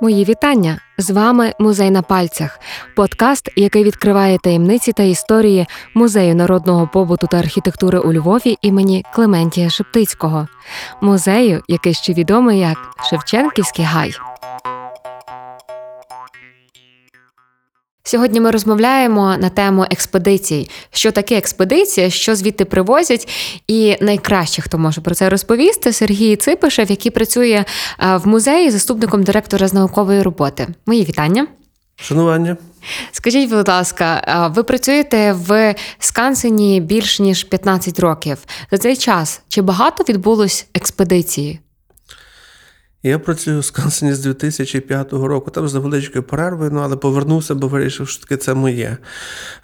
Мої вітання з вами Музей на пальцях, подкаст, який відкриває таємниці та історії музею народного побуту та архітектури у Львові імені Клементія Шептицького, музею, який ще відомий як Шевченківський гай. Сьогодні ми розмовляємо на тему експедицій. Що таке експедиція, що звідти привозять, і найкраще, хто може про це розповісти, Сергій Ципишев, який працює е, в музеї заступником директора з наукової роботи. Мої вітання. Шанування. Скажіть, будь ласка, е, ви працюєте в Скансені більш ніж 15 років. За цей час чи багато відбулось експедиції? Я працюю в Скансені з 2005 року, там з невеличкою перервою, ну, але повернувся, бо вирішив, що таки це моє.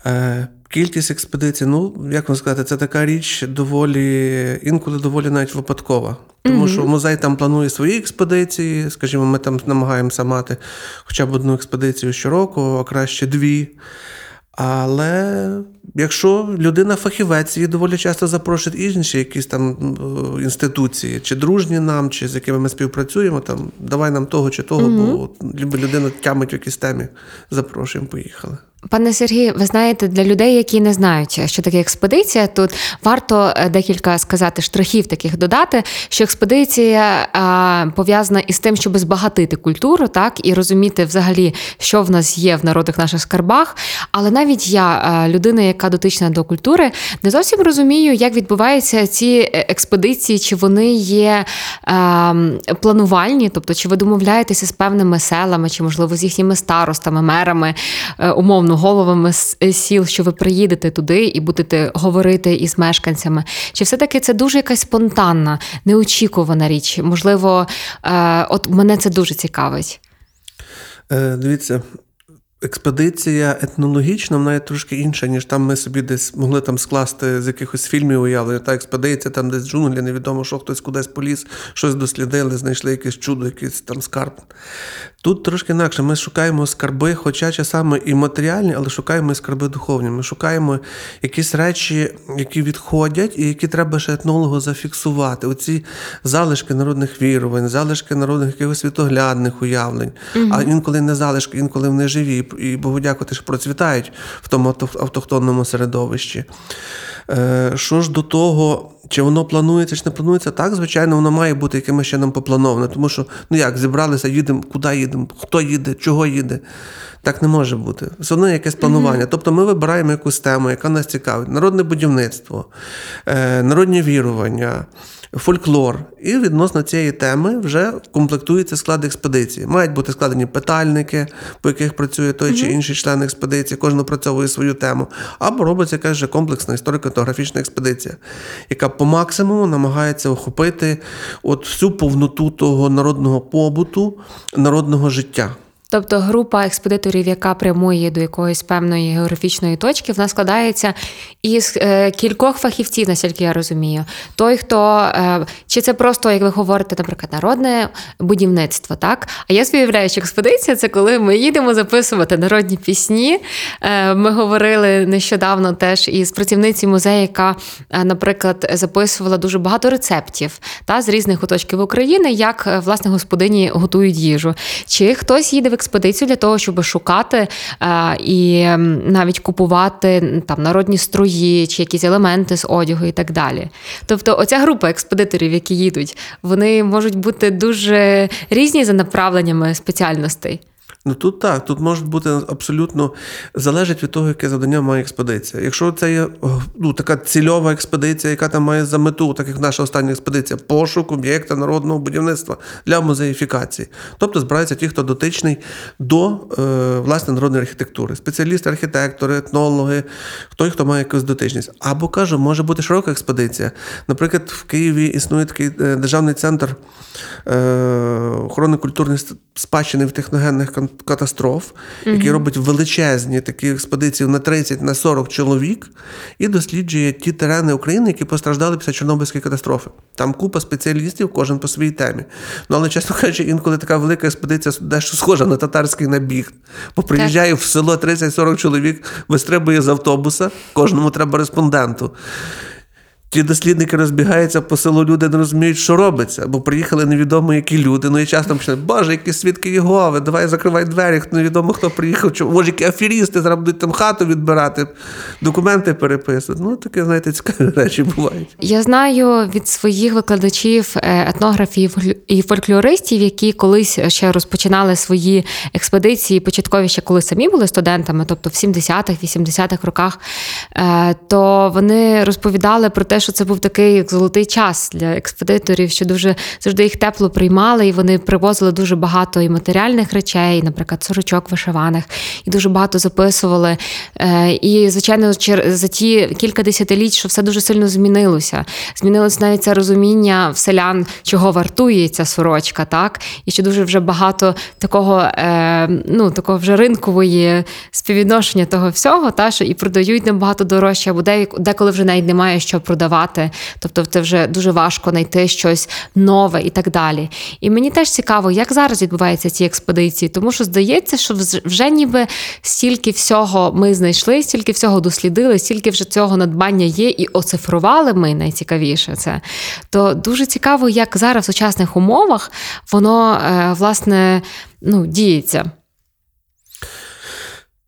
Е, Кількість експедицій, ну як вам сказати, це така річ доволі інколи доволі навіть випадкова. Тому mm-hmm. що музей там планує свої експедиції. Скажімо, ми там намагаємося мати хоча б одну експедицію щороку, а краще дві. Але якщо людина фахівець, її доволі часто запрошують інші якісь там е, інституції, чи дружні нам, чи з якими ми співпрацюємо, там давай нам того чи того, mm-hmm. бо людина тямить в якійсь темі, запрошуємо, поїхали. Пане Сергію, ви знаєте, для людей, які не знають, що таке експедиція, тут варто е, декілька сказати штрихів таких додати, що експедиція а, пов'язана із тим, щоб збагатити культуру, так і розуміти взагалі, що в нас є в народних наших скарбах. Але навіть я, людина, яка дотична до культури, не зовсім розумію, як відбуваються ці е, експедиції, чи вони є а, планувальні, тобто чи ви домовляєтеся з певними селами, чи можливо з їхніми старостами, мерами е, умовно головами е, сіл, що ви приїдете туди і будете говорити із мешканцями? Чи все-таки це дуже якась спонтанна, неочікувана річ? Можливо, е, от мене це дуже цікавить. Е, дивіться, Експедиція етнологічна, вона є трошки інша, ніж там ми собі десь могли там скласти з якихось фільмів уявлення. Та експедиція, там десь джунглі, невідомо, що хтось кудись поліз, щось дослідили, знайшли якесь чудо, якийсь там скарб. Тут трошки інакше. Ми шукаємо скарби, хоча часами і матеріальні, але шукаємо і скарби духовні. Ми шукаємо якісь речі, які відходять, і які треба ще етнологу зафіксувати. Оці залишки народних вірувань, залишки народних якихось світоглядних уявлень, угу. а інколи не залишки, інколи вони живі і Богу дякувати, що процвітають в тому автохтонному середовищі. Е, що ж до того, чи воно планується, чи не планується, так, звичайно, воно має бути якимось чином поплановане. Тому що, ну як, зібралися, їдемо, куди їдемо, хто їде, чого їде. Так не може бути. Все одно якесь планування. Mm-hmm. Тобто ми вибираємо якусь тему, яка нас цікавить: народне будівництво, е, народні вірування фольклор. І відносно цієї теми вже комплектується склад експедиції. Мають бути складені питальники, по яких працює той чи інший член експедиції, кожен опрацьовує свою тему. Або робиться якась вже комплексна історико-етнографічна експедиція, яка по максимуму намагається охопити от всю повноту того народного побуту, народного життя. Тобто група експедиторів, яка прямує до якоїсь певної географічної точки, вона складається із е, кількох фахівців, наскільки я розумію. Той, хто е, чи це просто, як ви говорите, наприклад, народне будівництво, так? А я уявляю, що експедиція це коли ми їдемо записувати народні пісні. Е, ми говорили нещодавно теж із працівниці музею, яка, наприклад, записувала дуже багато рецептів та з різних куточків України, як власне господині готують їжу. Чи хтось їде в експедицію для того, щоб шукати е, і навіть купувати там народні строї чи якісь елементи з одягу і так далі. Тобто, оця група експедиторів, які їдуть, вони можуть бути дуже різні за направленнями спеціальностей. Ну тут так, тут може бути абсолютно залежить від того, яке завдання має експедиція. Якщо це є ну, така цільова експедиція, яка там має за мету, так як наша остання експедиція, пошук об'єкта народного будівництва для музеїфікації. Тобто збираються ті, хто дотичний до е, власне народної архітектури, спеціалісти, архітектори, етнологи, той, хто має якусь дотичність. Або кажу, може бути широка експедиція. Наприклад, в Києві існує такий е, державний центр е, охорони культурної спадщини в техногенних катастроф, mm який робить величезні такі експедиції на 30 на 40 чоловік, і досліджує ті терени України, які постраждали після Чорнобильської катастрофи. Там купа спеціалістів, кожен по своїй темі. Ну але, чесно кажучи, інколи така велика експедиція дещо схожа на татарський набіг. Бо приїжджає в село 30-40 чоловік, вистрибує з автобуса, кожному треба респонденту. Ті дослідники розбігаються по селу, люди не розуміють, що робиться, бо приїхали невідомо які люди. Ну і часто починають, боже, які свідки Єгови, давай закривай двері, невідомо хто приїхав, чи може, які аферісти зараз будуть там хату відбирати, документи переписувати. Ну, таке, знаєте, цікаві речі бувають. Я знаю від своїх викладачів е, етнографів і фольклористів, які колись ще розпочинали свої експедиції, початкові ще коли самі були студентами, тобто в 70-х, 80-х роках, е, то вони розповідали про те, що це був такий як золотий час для експедиторів, що дуже завжди їх тепло приймали, і вони привозили дуже багато і матеріальних речей, наприклад, сорочок вишиваних, і дуже багато записували. Е, І, звичайно, за ті кілька десятиліть, що все дуже сильно змінилося. Змінилося навіть це розуміння в селян, чого вартує ця сорочка, так? І що дуже вже багато такого, е, ну, такого вже ринкової співвідношення того всього, та, що і продають набагато дорожче, або деколи вже навіть немає що продавати. Тобто це вже дуже важко знайти щось нове і так далі. І мені теж цікаво, як зараз відбуваються ці експедиції, тому що здається, що вже ніби стільки всього ми знайшли, стільки всього дослідили, стільки вже цього надбання є, і оцифрували ми найцікавіше це. То дуже цікаво, як зараз в сучасних умовах воно е, власне ну, діється.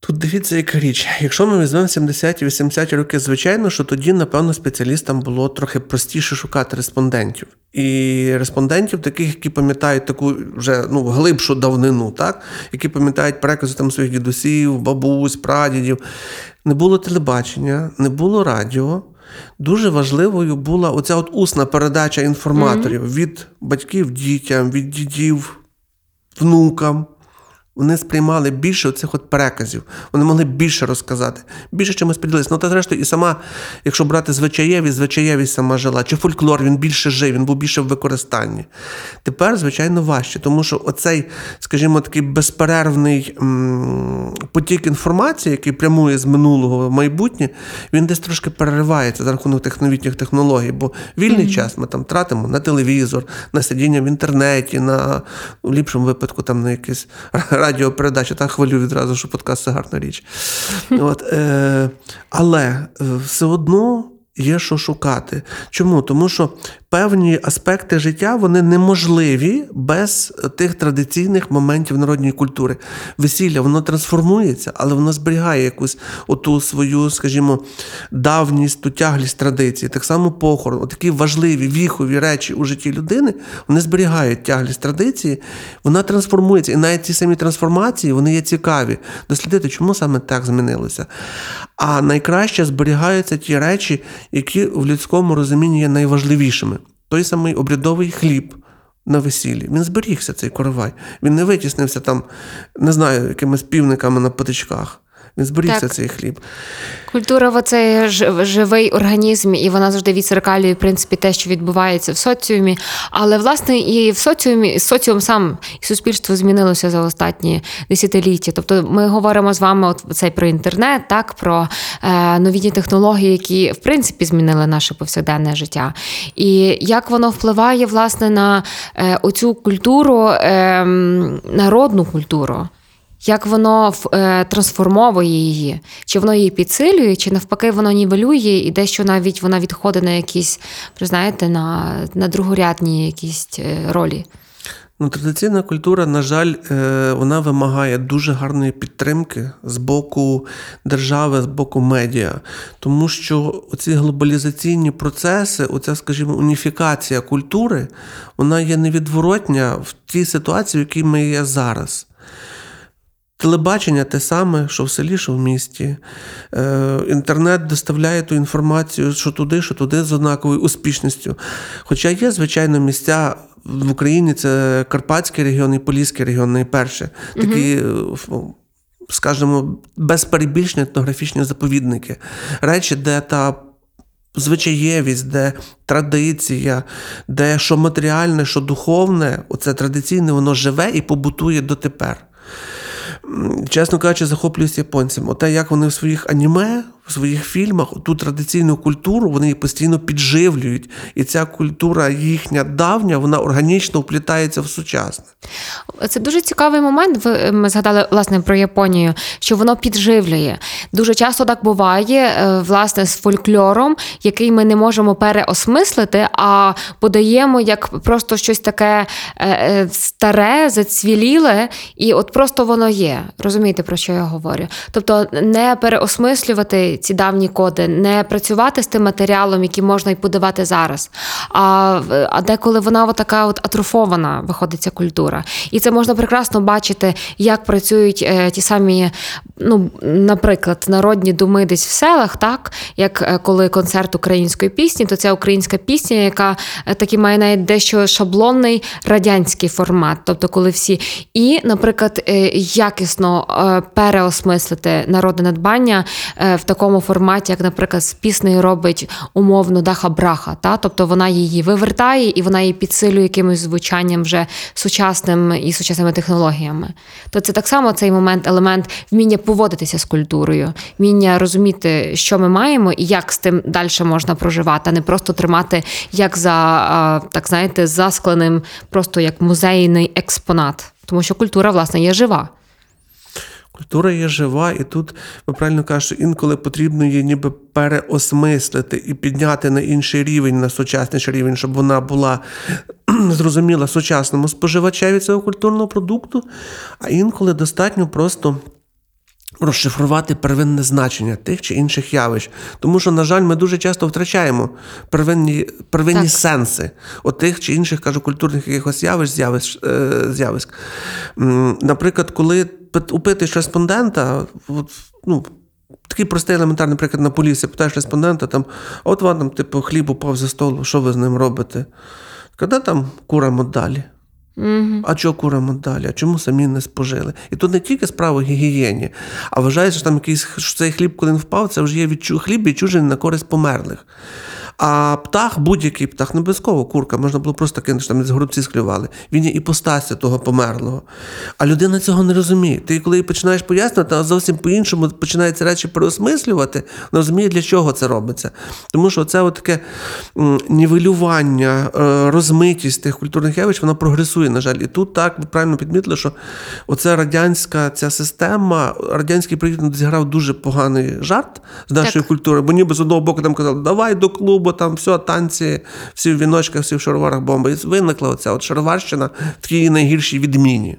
Тут дивіться, яка річ. Якщо ми візьмемо 70-ті, 80-ті роки, звичайно, що тоді, напевно, спеціалістам було трохи простіше шукати респондентів. І респондентів, таких, які пам'ятають таку вже ну, глибшу давнину, так? які пам'ятають перекази там своїх дідусів, бабусь, прадідів. Не було телебачення, не було радіо. Дуже важливою була оця от усна передача інформаторів від батьків дітям, від дідів внукам. Вони сприймали більше цих от переказів. Вони могли більше розказати, більше чимось поділитися. Ну, та зрештою, і сама, якщо брати звичаєвість, звичаєвість сама жила, чи фольклор він більше жив, він був більше в використанні. Тепер, звичайно, важче, тому що оцей, скажімо, такий безперервний м- потік інформації, який прямує з минулого в майбутнє, він десь трошки переривається за рахунок тих новітніх технологій. Бо вільний час ми там тратимо на телевізор, на сидіння в інтернеті, на в ліпшому випадку там на якісь радіопередачі. Та хвалю відразу, що подкаст це гарна річ. От, е, але е, все одно. Є що шукати. Чому? Тому що певні аспекти життя вони неможливі без тих традиційних моментів народної культури. Весілля воно трансформується, але воно зберігає якусь оту свою, скажімо, давність, ту тяглість традиції. Так само похорон, такі важливі віхові речі у житті людини, вони зберігають тяглість традиції, вона трансформується. І навіть ці самі трансформації вони є цікаві. Дослідити, чому саме так змінилося. А найкраще зберігаються ті речі, які в людському розумінні є найважливішими. Той самий обрядовий хліб на весіллі. Він зберігся, цей коровай. Він не витіснився там, не знаю, якимись півниками на патичках. Він зберігся Так. цей хліб. Культура це живий організм, і вона завжди відзеркалює, в принципі, те, що відбувається в соціумі. Але власне і в соціумі соціум сам і суспільство змінилося за останні десятиліття. Тобто, ми говоримо з вами от цей про інтернет, так про е, новітні технології, які в принципі змінили наше повсякденне життя. І як воно впливає власне на е, оцю культуру, е, народну культуру. Як воно е, трансформовує її? Чи воно її підсилює, чи навпаки воно нівелює, і дещо навіть вона відходить на якісь, знаєте, на, на другорядні якісь е, ролі? Ну, традиційна культура, на жаль, е, вона вимагає дуже гарної підтримки з боку держави, з боку медіа. Тому що оці глобалізаційні процеси, оця, скажімо, уніфікація культури, вона є невідворотня в тій ситуації, в якій ми є зараз. Телебачення те саме, що в селі, що в місті. Е, інтернет доставляє ту інформацію, що туди, що туди з однаковою успішністю. Хоча є, звичайно, місця в Україні це Карпатський регіон і Поліський регіон найперше. Такі, ф- скажімо, без перебільшення етнографічні заповідники. Речі, де та звичаєвість, де традиція, де що матеріальне, що духовне, оце традиційне, воно живе і побутує дотепер. Чесно кажучи, захоплююсь японцем. Оте, як вони в своїх аніме, в своїх фільмах ту традиційну культуру вони постійно підживлюють. І ця культура їхня давня, вона органічно вплітається в сучасне. Це дуже цікавий момент. Ви ми згадали власне про Японію, що воно підживлює. Дуже часто так буває, е, власне, з фольклором, який ми не можемо переосмислити, а подаємо як просто щось таке е, е, старе, зацвіліле, і от просто воно є. Розумієте, про що я говорю? Тобто не переосмислювати ці давні коди, не працювати з тим матеріалом, який можна й подавати зараз. А, а деколи вона така от атрофована виходить ця культура. І це можна прекрасно бачити, як працюють е, ті самі, ну, наприклад, народні думи десь в селах, так як е, коли концерт української пісні, то це українська пісня, яка е, таки має навіть дещо шаблонний радянський формат. Тобто, коли всі і, наприклад, якісно переосмислити народне надбання в такому форматі, як, наприклад, з піснею робить умовно Даха Браха. Та? Тобто вона її вивертає і вона її підсилює якимось звучанням вже сучасним і сучасними технологіями. То це так само цей момент, елемент вміння поводитися з культурою, вміння розуміти, що ми маємо і як з тим далі можна проживати, а не просто тримати як за так знаєте, заскленим, просто як музейний експонат. Тому що культура, власне, є жива. Культура є жива, і тут ви правильно кажете, інколи потрібно її ніби переосмислити і підняти на інший рівень, на сучасніший рівень, щоб вона була зрозуміла сучасному споживачеві цього культурного продукту, а інколи достатньо просто. Розшифрувати первинне значення тих чи інших явищ. Тому що, на жаль, ми дуже часто втрачаємо первинні первинні Так. сенси от тих чи інших, кажу, культурних якихось явищ, з'явищ, е, з'явиськ. Наприклад, коли пит- упитиш респондента, от, ну, такий простий елементарний приклад на полісі, питаєш респондента, там, от вам там, типу, хліб упав за столу, що ви з ним робите? Коли там куримо далі? Угу. А чого куримо далі? А чому самі не спожили? І тут не тільки справа гігієні, а вважається, що там якийсь що цей хліб, коли він впав, це вже є відчу... хліб відчужений на користь померлих. А птах, будь-який птах, не обов'язково курка, можна було просто кинути, там з горобці склювали. Він є іпостасія того померлого. А людина цього не розуміє. Ти коли їй починаєш пояснювати, а зовсім по-іншому починається речі переосмислювати, не розуміє, для чого це робиться. Тому що це таке нівелювання, е, розмитість тих культурних явищ, вона прогресує, на жаль. І тут так ви правильно підмітили, що оця радянська ця система, радянський проєкт зіграв дуже поганий жарт з нашої Так. культури, бо ніби з одного боку там казали, давай до клубу, там все, танці, всі в віночках, всі в шароварах бомби. І виникла оця от шароварщина в такій найгіршій відміні.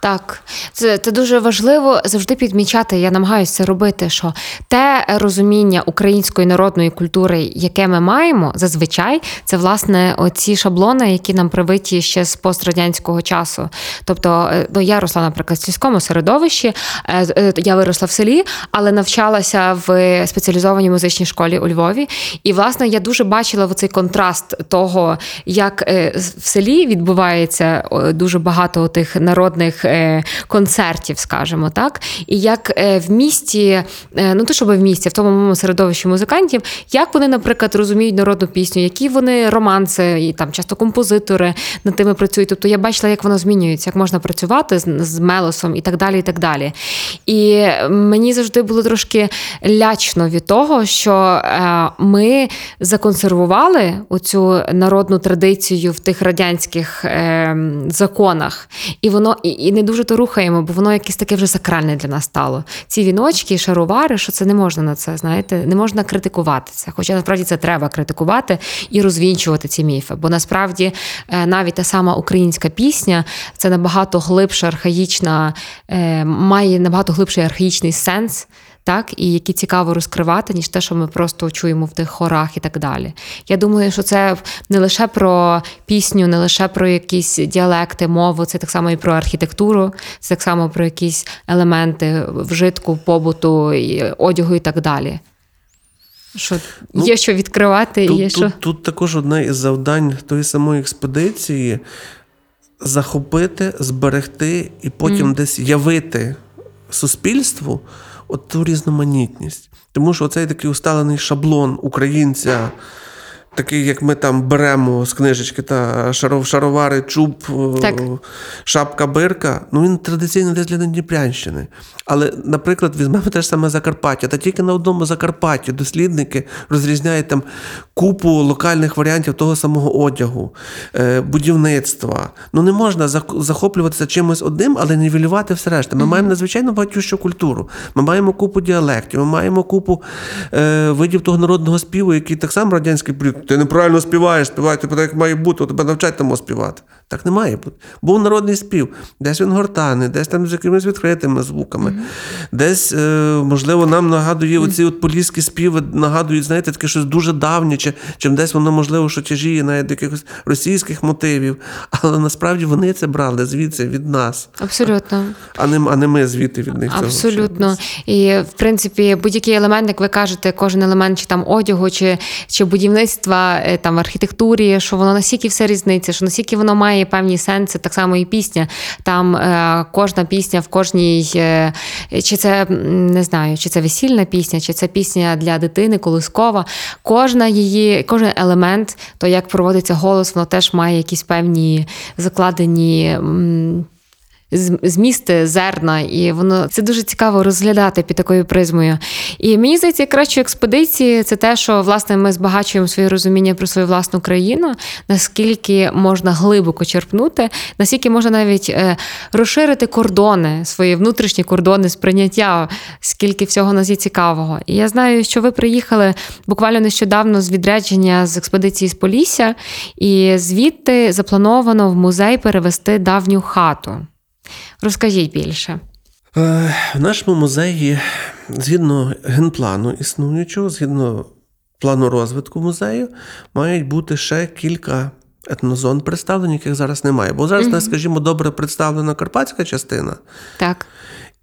Так, це, це дуже важливо завжди підмічати. Я намагаюся це робити. Що те розуміння української народної культури, яке ми маємо, зазвичай це власне оці шаблони, які нам привиті ще з пострадянського часу. Тобто, е, ну я росла, наприклад, в сільському середовищі, е, е, я виросла в селі, але навчалася в спеціалізованій музичній школі у Львові. І власне я дуже бачила цей контраст того, як в селі відбувається дуже багато тих народних е, концертів, скажімо так, і як е, в місті, е, ну то щоб в місті, в тому моєму середовищі музикантів, як вони, наприклад, розуміють народну пісню, які вони романси, і там часто композитори над тими працюють. Тобто я бачила, як воно змінюється, як можна працювати з, з мелосом і так далі. І так далі. І мені завжди було трошки лячно від того, що ми законсервували оцю народну традицію в тих радянських е, законах, і воно і, і не дуже то рухаємо, бо воно якесь таке вже сакральне для нас стало. Ці віночки, шаровари, що це не можна на це, знаєте, не можна критикувати це. Хоча насправді це треба критикувати і розвінчувати ці міфи. Бо насправді е, навіть та сама українська пісня це набагато глибша архаїчна, е, має набагато глибший архаїчний сенс. Так, і які цікаво розкривати, ніж те, що ми просто чуємо в тих хорах і так далі. Я думаю, що це не лише про пісню, не лише про якісь діалекти, мову, це так само і про архітектуру, це так само про якісь елементи вжитку, побуту, одягу і так далі. Що Ну, є що відкривати, і Тут, є тут, що. тут також одне із завдань тої самої експедиції захопити, зберегти і потім десь явити суспільству от ту різноманітність. Тому що оцей такий усталений шаблон українця такий, як ми там беремо з книжечки, та шаров, шаровари, чуб, е, Так. шапка бирка, ну він традиційно десь для Дніпрянщини. Але, наприклад, візьмемо те ж саме Закарпаття. Та тільки на одному Закарпатті дослідники розрізняють там купу локальних варіантів того самого одягу, е, будівництва. Ну не можна захоплюватися чимось одним, але нівелювати все решта. Ми маємо надзвичайно багатющу культуру. Ми маємо купу діалектів, ми маємо купу е, видів того народного співу, який так само радянський період. Ти неправильно співаєш, співай, так як має бути, тебе навчать тому співати. Так не має бути. Був народний спів, десь він гортаний, десь там з якимись відкритими звуками, десь, е, можливо, нам нагадує оці от поліські співи, нагадують, знаєте, таке щось дуже давнє, чи, чим десь воно, можливо, що тяжіє навіть до якихось російських мотивів. Але насправді вони це брали звідси від нас, Абсолютно. а не, а не ми звідти від них. цього Абсолютно. І в принципі, будь-який елемент, як ви кажете, кожен елемент чи там одягу, чи, чи будівництва, е, там в архітектурі, що воно настільки все різниця, що настільки воно має певні сенси, так само і пісня. Там е, кожна пісня в кожній, е, чи це не знаю, чи це весільна пісня, чи це пісня для дитини, колискова. Кожна її, кожен елемент, то як проводиться голос, воно теж має якісь певні закладені. м, змісти зерна, і воно це дуже цікаво розглядати під такою призмою. І мені здається, краще експедиції це те, що власне ми збагачуємо своє розуміння про свою власну країну, наскільки можна глибоко черпнути, наскільки можна навіть е, розширити кордони, свої внутрішні кордони сприйняття, скільки всього нас є цікавого. І я знаю, що ви приїхали буквально нещодавно з відрядження з експедиції з Полісся, і звідти заплановано в музей перевести давню хату. Розкажіть більше. Е, В нашому музеї, згідно генплану існуючого, згідно плану розвитку музею, мають бути ще кілька етнозон представлень, яких зараз немає. Бо зараз, mm скажімо, добре представлена карпатська частина Так.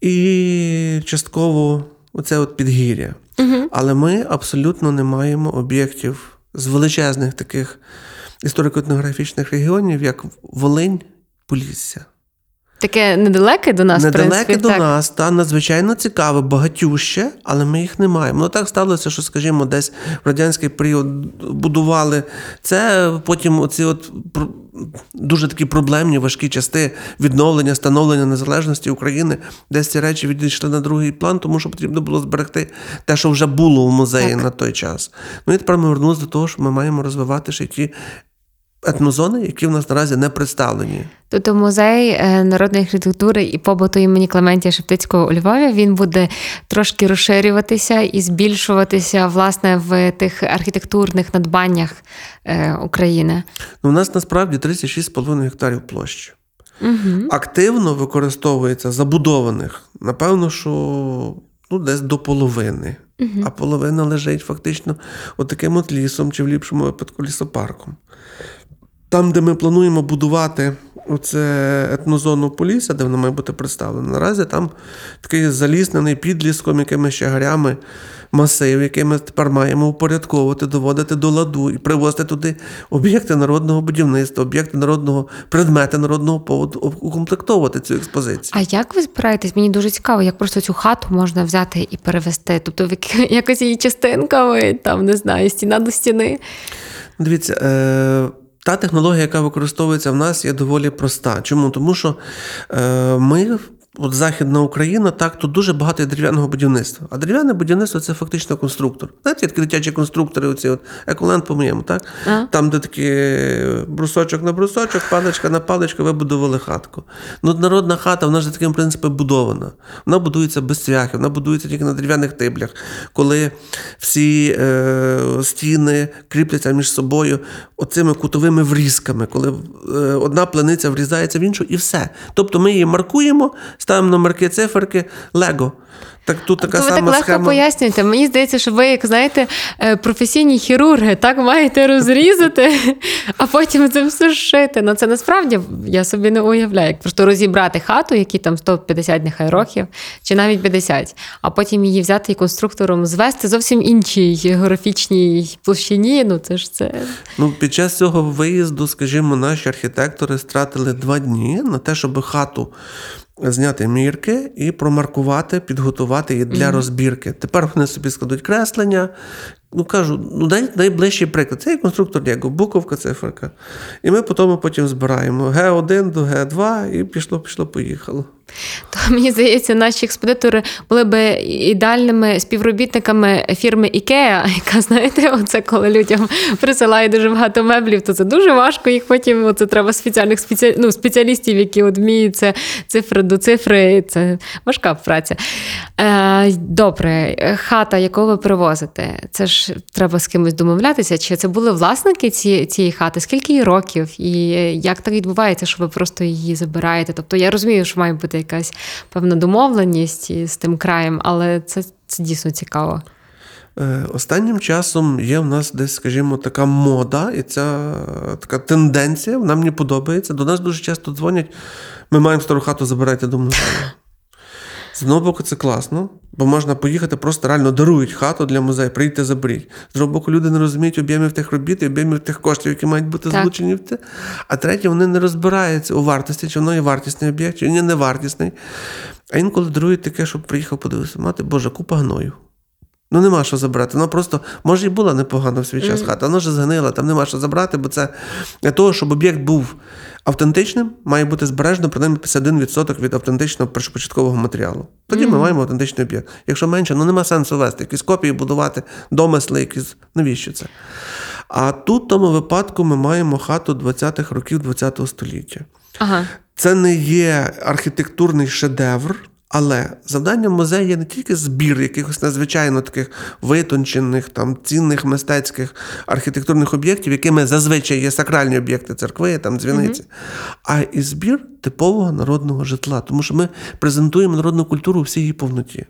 і частково оце от підгір'я. Але ми абсолютно не маємо об'єктів з величезних таких історико-етнографічних регіонів, як Волинь, Полісся. Таке недалеке до нас, в Недалеке принципі. до так. нас, та надзвичайно цікаве, багатюще, але ми їх не маємо. Ну так сталося, що, скажімо, десь в радянський період будували це. Потім оці от дуже такі проблемні, важкі части відновлення, становлення незалежності України, десь ці речі відійшли на другий план, тому що потрібно було зберегти те, що вже було у музеї на той час. Ну і тепер ми вернулися до того, що ми маємо розвивати ще ті етнозони, які в нас наразі не представлені. Тобто музей е, народної архітектури і побуту імені Клементія Шептицького у Львові він буде трошки розширюватися і збільшуватися власне в тих архітектурних надбаннях е, України. Ну, у нас насправді 36,5 гектарів площі. Угу. Активно використовується забудованих, напевно, що ну, десь до половини. А половина лежить фактично отаким от лісом, чи в ліпшому випадку лісопарком. Там, де ми плануємо будувати оце етнозону Полісся, де вона має бути представлена, наразі там такий заліснений підліском, якимись щагарями масив, який ми тепер маємо упорядковувати, доводити до ладу і привозити туди об'єкти народного будівництва, об'єкти народного предмети народного поводу, укомплектовувати цю експозицію. А як ви збираєтесь? Мені дуже цікаво, як просто цю хату можна взяти і перевести? Тобто якось її частинками, там не знаю, стіна до стіни. Дивіться, е, та технологія, яка використовується в нас, є доволі проста. Чому? Тому що е, ми. От Західна Україна, так, тут дуже багато дерев'яного будівництва. А дерев'яне будівництво це фактично конструктор. Знаєте, такі дитячі конструктори, оці от еколенд по-моєму, так? А. Там, де такі брусочок на брусочок, паличка на паличку, вибудували хатку. Ну, народна хата, вона ж таким принципом будована. Вона будується без цвяхів, вона будується тільки на дерев'яних тиблях, коли всі е, стіни кріпляться між собою оцими кутовими врізками, коли е, одна планиця врізається в іншу, і все. Тобто ми її маркуємо, ставимо номерки, циферки, лего. Так тут така То ви сама так легко схема. пояснюєте. Мені здається, що ви, як знаєте, е, професійні хірурги, так маєте розрізати, а потім це все зшити. Ну це насправді я собі не уявляю. Як просто розібрати хату, які там 150 нехай років, чи навіть 50, а потім її взяти і конструктором звести зовсім іншій географічній площині. Ну це ж це. Ну, під час цього виїзду, скажімо, наші архітектори стратили два дні на те, щоб хату зняти мірки і промаркувати, підготувати її для розбірки. Тепер вони собі складуть креслення, Ну, кажу, ну дай найближчий приклад. Це є конструктор Лего, буковка, циферка. І ми потім потім збираємо Г1 до Г2 і пішло, пішло, поїхало. То мені здається, наші експедитори були би ідеальними співробітниками фірми IKEA, яка знаєте, оце коли людям присилає дуже багато меблів, то це дуже важко. Їх потім оце треба спеціальних спеці... ну, спеціалістів, які от вміють це цифри до цифри. Це важка праця. Е, Добре, хата, яку ви привозите, це ж треба з кимось домовлятися. Чи це були власники ці, цієї хати? Скільки їй років? І як так відбувається, що ви просто її забираєте? Тобто я розумію, що має бути якась певна домовленість з тим краєм, але це, це дійсно цікаво. Е, Останнім часом є в нас десь, скажімо, така мода, і ця така тенденція, вона мені подобається. До нас дуже часто дзвонять, ми маємо стару хату, забирайте до музею. З одного боку, це класно, бо можна поїхати, просто реально дарують хату для музею, прийти заберіть. З другого боку, люди не розуміють об'ємів тих робіт і об'ємів тих коштів, які мають бути Так. залучені в те. А третє, вони не розбираються у вартості, чи воно є вартісний об'єкт, чи він є невартісний. А інколи дарують таке, щоб приїхав, подивитися, мати, Боже, купа гною. Ну, нема що забрати. Вона просто, може, і була непогана в свій час хата, вона вже згнила, там нема що забрати, бо це для того, щоб об'єкт був автентичним, має бути збережено принаймні 51% від автентичного першопочаткового матеріалу. Тоді ми маємо автентичний об'єкт. Якщо менше, ну нема сенсу вести, якісь копії будувати, домисли, якісь. Навіщо це? А тут, в тому випадку, ми маємо хату 20-х років ХХ століття. Ага. Це не є архітектурний шедевр, але завданням музею є не тільки збір якихось надзвичайно таких витончених, там, цінних мистецьких архітектурних об'єктів, якими зазвичай є сакральні об'єкти церкви, там, дзвіниці, а і збір типового народного житла. Тому що ми презентуємо народну культуру у всій її повноті.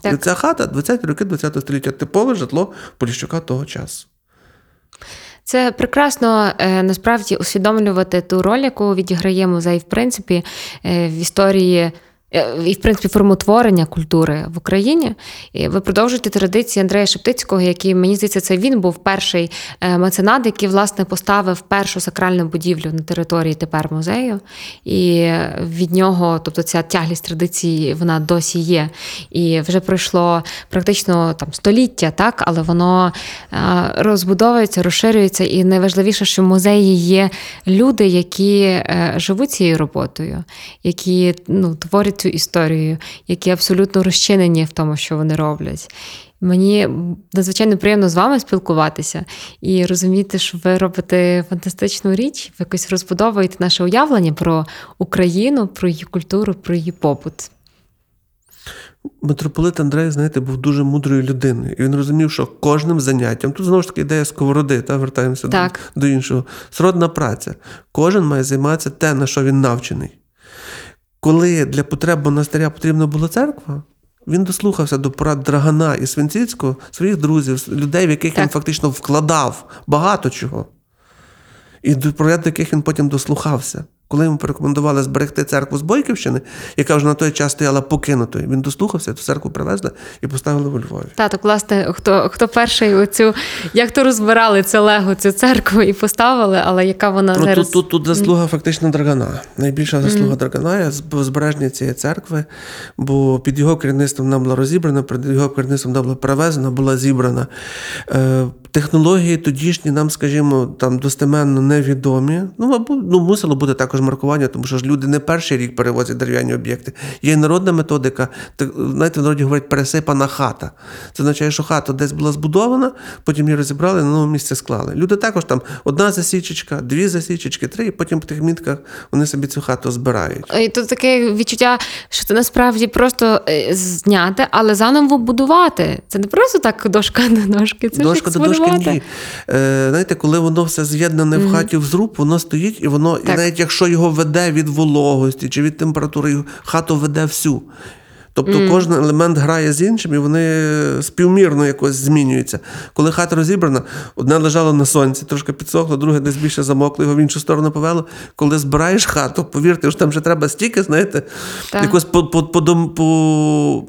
Так. І ця хата 20-ті роки ХХ століття, типове житло Поліщука того часу. Це прекрасно е, насправді усвідомлювати ту роль, яку відіграє музей, в принципі, е, в історії. Е, І, в принципі, формотворення культури в Україні. І ви продовжуєте традиції Андрея Шептицького, який, мені здається, це він був перший е, меценат, який, власне, поставив першу сакральну будівлю на території тепер музею. І від нього, тобто ця тяглість традиції, вона досі є. І вже пройшло практично там століття, так, але воно е, розбудовується, розширюється. І найважливіше, що в музеї є люди, які живуть цією роботою, які ну, творять цю історію, які абсолютно розчинені в тому, що вони роблять. Мені надзвичайно приємно з вами спілкуватися і розуміти, що ви робите фантастичну річ, ви якось розбудовуєте наше уявлення про Україну, про її культуру, про її побут. Митрополит Андрей, знаєте, був дуже мудрою людиною. І він розумів, що кожним заняттям, тут знову ж таки ідея сковороди, та вертаємося Так. до, до іншого. Сродна праця. Кожен має займатися те, на що він навчений. Коли для потреб монастиря потрібна була церква, він дослухався до порад Драгана і Свинціцького, своїх друзів, людей, в яких він фактично вкладав багато чого. І до порад до яких він потім дослухався. Коли йому порекомендували зберегти церкву з Бойківщини, яка вже на той час стояла покинутою, він дослухався, ту церкву привезли і поставили у Львові. Та, так, власне, хто, хто перший оцю, як то розбирали це лего, цю церкву і поставили, але яка вона Ну, зараз. тут, тут, тут заслуга фактично Драгана. Найбільша заслуга Драгана є зб- збереження цієї церкви, бо під його керівництвом вона була розібрана, під його керівництвом вона була перевезена, була зібрана. Е, технології тодішні нам, скажімо, там достеменно невідомі. Ну, мабуть, ну, мусило бути також маркування, тому що ж люди не перший рік перевозять дерев'яні об'єкти. Є народна методика. Так, знаєте, в народі говорять пересипана хата. Це означає, що хата десь була збудована, потім її розібрали, на нове місце склали. Люди також там одна засічечка, дві засічечки, три, і потім по тих мітках вони собі цю хату збирають. І тут таке відчуття, що це насправді просто е, зняти, але заново будувати. Це не просто так дошка до ножки. Це Дошка до дошки ні. Е, знаєте, коли воно все з'єднане в хаті в зруб, воно стоїть, і воно, і навіть якщо його веде від вологості чи від температури, хату веде всю. Тобто кожен елемент грає з іншим, і вони співмірно якось змінюються. Коли хата розібрана, одне лежало на сонці, трошки підсохло, друге десь більше замокло, його в іншу сторону повело. Коли збираєш хату, повірте, що там вже треба стільки, знаєте, Так. якось по, по, по, по,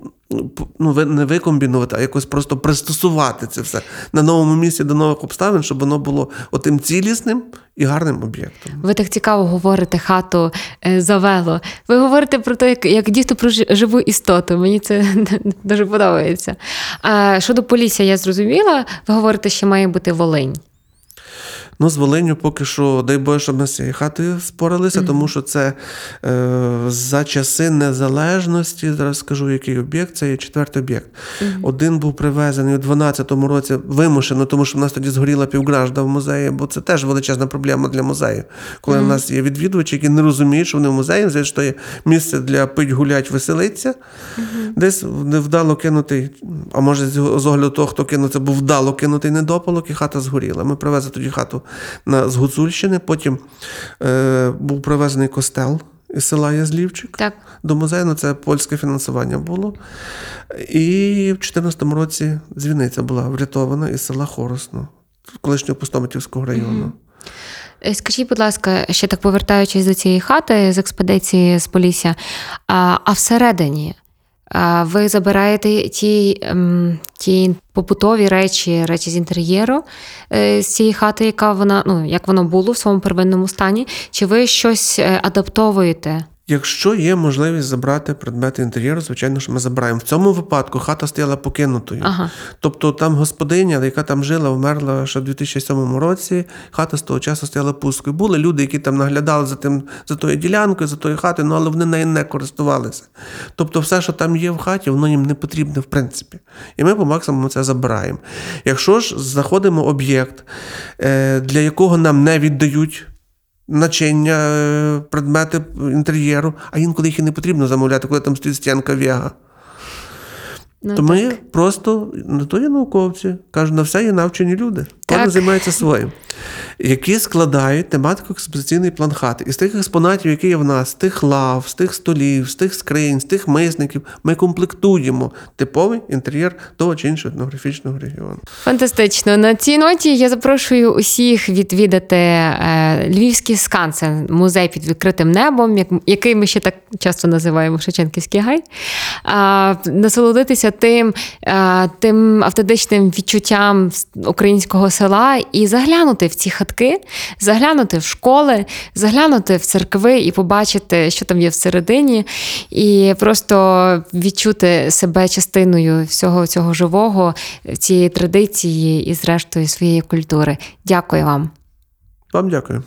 ну, не викомбінувати, а якось просто пристосувати це все на новому місці до нових обставин, щоб воно було отим цілісним і гарним об'єктом. Ви так цікаво говорите хату е, завело. Ви говорите про те, як, як дійсно про живу істоту. Мені це дуже подобається. А щодо Полісся, я зрозуміла. Ви говорите, що має бути Волинь. Ну, з Волиню поки що, дай Боже, щоб ми з цією хатою споралися, тому що це е, за часи незалежності, зараз скажу, який об'єкт, це є четвертий об'єкт. Один був привезений у 12-му році вимушено, тому що в нас тоді згоріла півгражда в музеї, бо це теж величезна проблема для музею. Коли в нас є відвідувачі, які не розуміють, що вони в музеї, знають, що є місце для пить, гулять, веселитися. Десь невдало кинутий, а може з огляду того, хто кинув, це був вдало кинутий недопалок, і хата згоріла. Ми привезли тоді хату на, з Гуцульщини, потім е, був привезений костел із села Язлівчик. Так. До музею, ну, це польське фінансування було. І в 2014 році дзвіниця була врятована із села Хоросно, колишнього Пустомитівського району. Е, Скажіть, будь ласка, ще так повертаючись до цієї хати з експедиції з Полісся, а, а всередині ви забираєте ті, ем, ті побутові речі, речі з інтер'єру е, з цієї хати, яка вона, ну, як воно було в своєму первинному стані, чи ви щось е, адаптовуєте? Якщо є можливість забрати предмети інтер'єру, звичайно, що ми забираємо. В цьому випадку хата стояла покинутою. Ага. Тобто там господиня, яка там жила, вмерла ще в 2007 році. Хата з того часу стояла пусткою. Були люди, які там наглядали за тим, за тою ділянкою, за тою хатою, ну але вони нею не користувалися. Тобто, все, що там є в хаті, воно їм не потрібне, в принципі. І ми по максимуму це забираємо. Якщо ж знаходимо об'єкт, е, для якого нам не віддають. Начиння, е, предмети інтер'єру, а інколи їх і не потрібно замовляти, коли там стоїть стінка Вега. Ну, То ми просто не то є науковці, кажуть, на все є навчені люди. Кожен Так. займається своїм, які складають тематику експозиційний план хати. Із тих експонатів, які є в нас, з тих лав, з тих столів, з тих скринь, з тих мисників, ми комплектуємо типовий інтер'єр того чи іншого етнографічного регіону. Фантастично. На цій ноті я запрошую усіх відвідати е, Львівський скансен, музей під відкритим небом, як- який ми ще так часто називаємо Шевченківський гай. Насолодитися тим, е, тим автентичним відчуттям українського села і заглянути в ці хатки, заглянути в школи, заглянути в церкви і побачити, що там є всередині, і просто відчути себе частиною всього цього живого, цієї традиції і, зрештою, своєї культури. Дякую вам. Вам дякую.